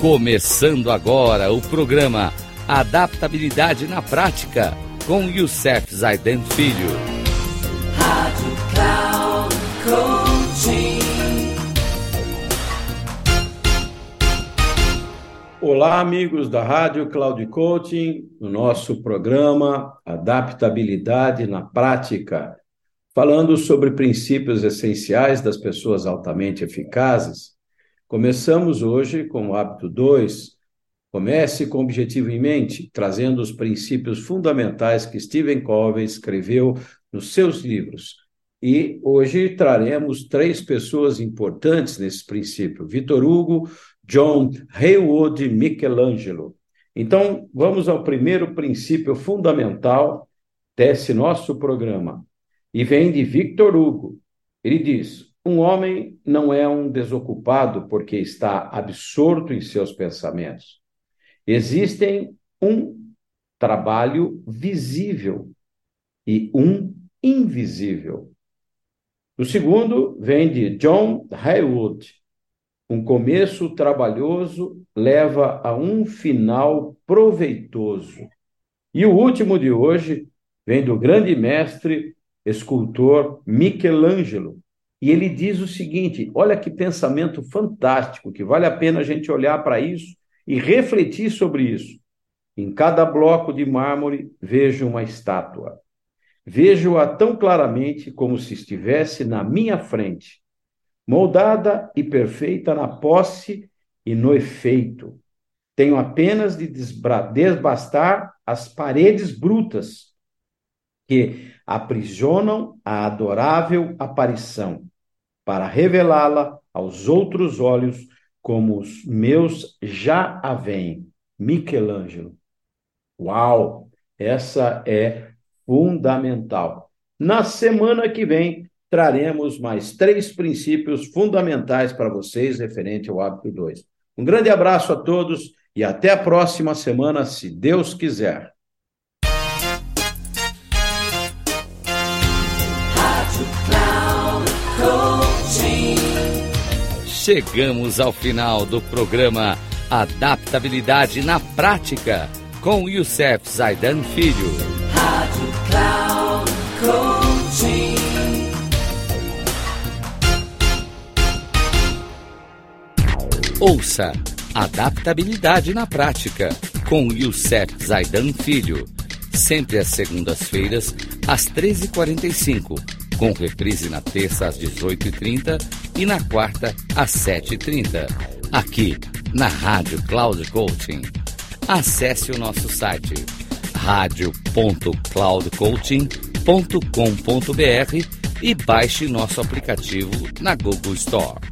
Começando agora o programa Adaptabilidade na Prática com Youssef Zaiden Filho. Rádio Cloud Olá, amigos da Rádio Cloud Coaching, no nosso programa Adaptabilidade na Prática, falando sobre princípios essenciais das pessoas altamente eficazes Começamos hoje com o hábito 2. Comece com o objetivo em mente, trazendo os princípios fundamentais que Stephen Covey escreveu nos seus livros. E hoje traremos três pessoas importantes nesse princípio: Vitor Hugo, John Haywood e Michelangelo. Então, vamos ao primeiro princípio fundamental desse nosso programa. E vem de Victor Hugo. Ele diz: um homem não é um desocupado porque está absorto em seus pensamentos. Existem um trabalho visível e um invisível. O segundo vem de John Haywood. Um começo trabalhoso leva a um final proveitoso. E o último de hoje vem do grande mestre escultor Michelangelo, e ele diz o seguinte: olha que pensamento fantástico, que vale a pena a gente olhar para isso e refletir sobre isso. Em cada bloco de mármore vejo uma estátua. Vejo-a tão claramente como se estivesse na minha frente, moldada e perfeita na posse e no efeito. Tenho apenas de desbastar as paredes brutas que aprisionam a adorável aparição para revelá-la aos outros olhos como os meus já a veem. Michelangelo. Uau! Essa é fundamental. Na semana que vem, traremos mais três princípios fundamentais para vocês referente ao hábito 2. Um grande abraço a todos e até a próxima semana, se Deus quiser. Chegamos ao final do programa Adaptabilidade na Prática com Youssef Zaidan Filho. Rádio Cloud Coaching. Ouça Adaptabilidade na Prática com Youssef Zaidan Filho. Sempre às segundas-feiras, às 13h45 com reprise na terça às 18h30 e na quarta às 7h30, aqui na Rádio Cloud Coaching. Acesse o nosso site radio.cloudcoaching.com.br e baixe nosso aplicativo na Google Store.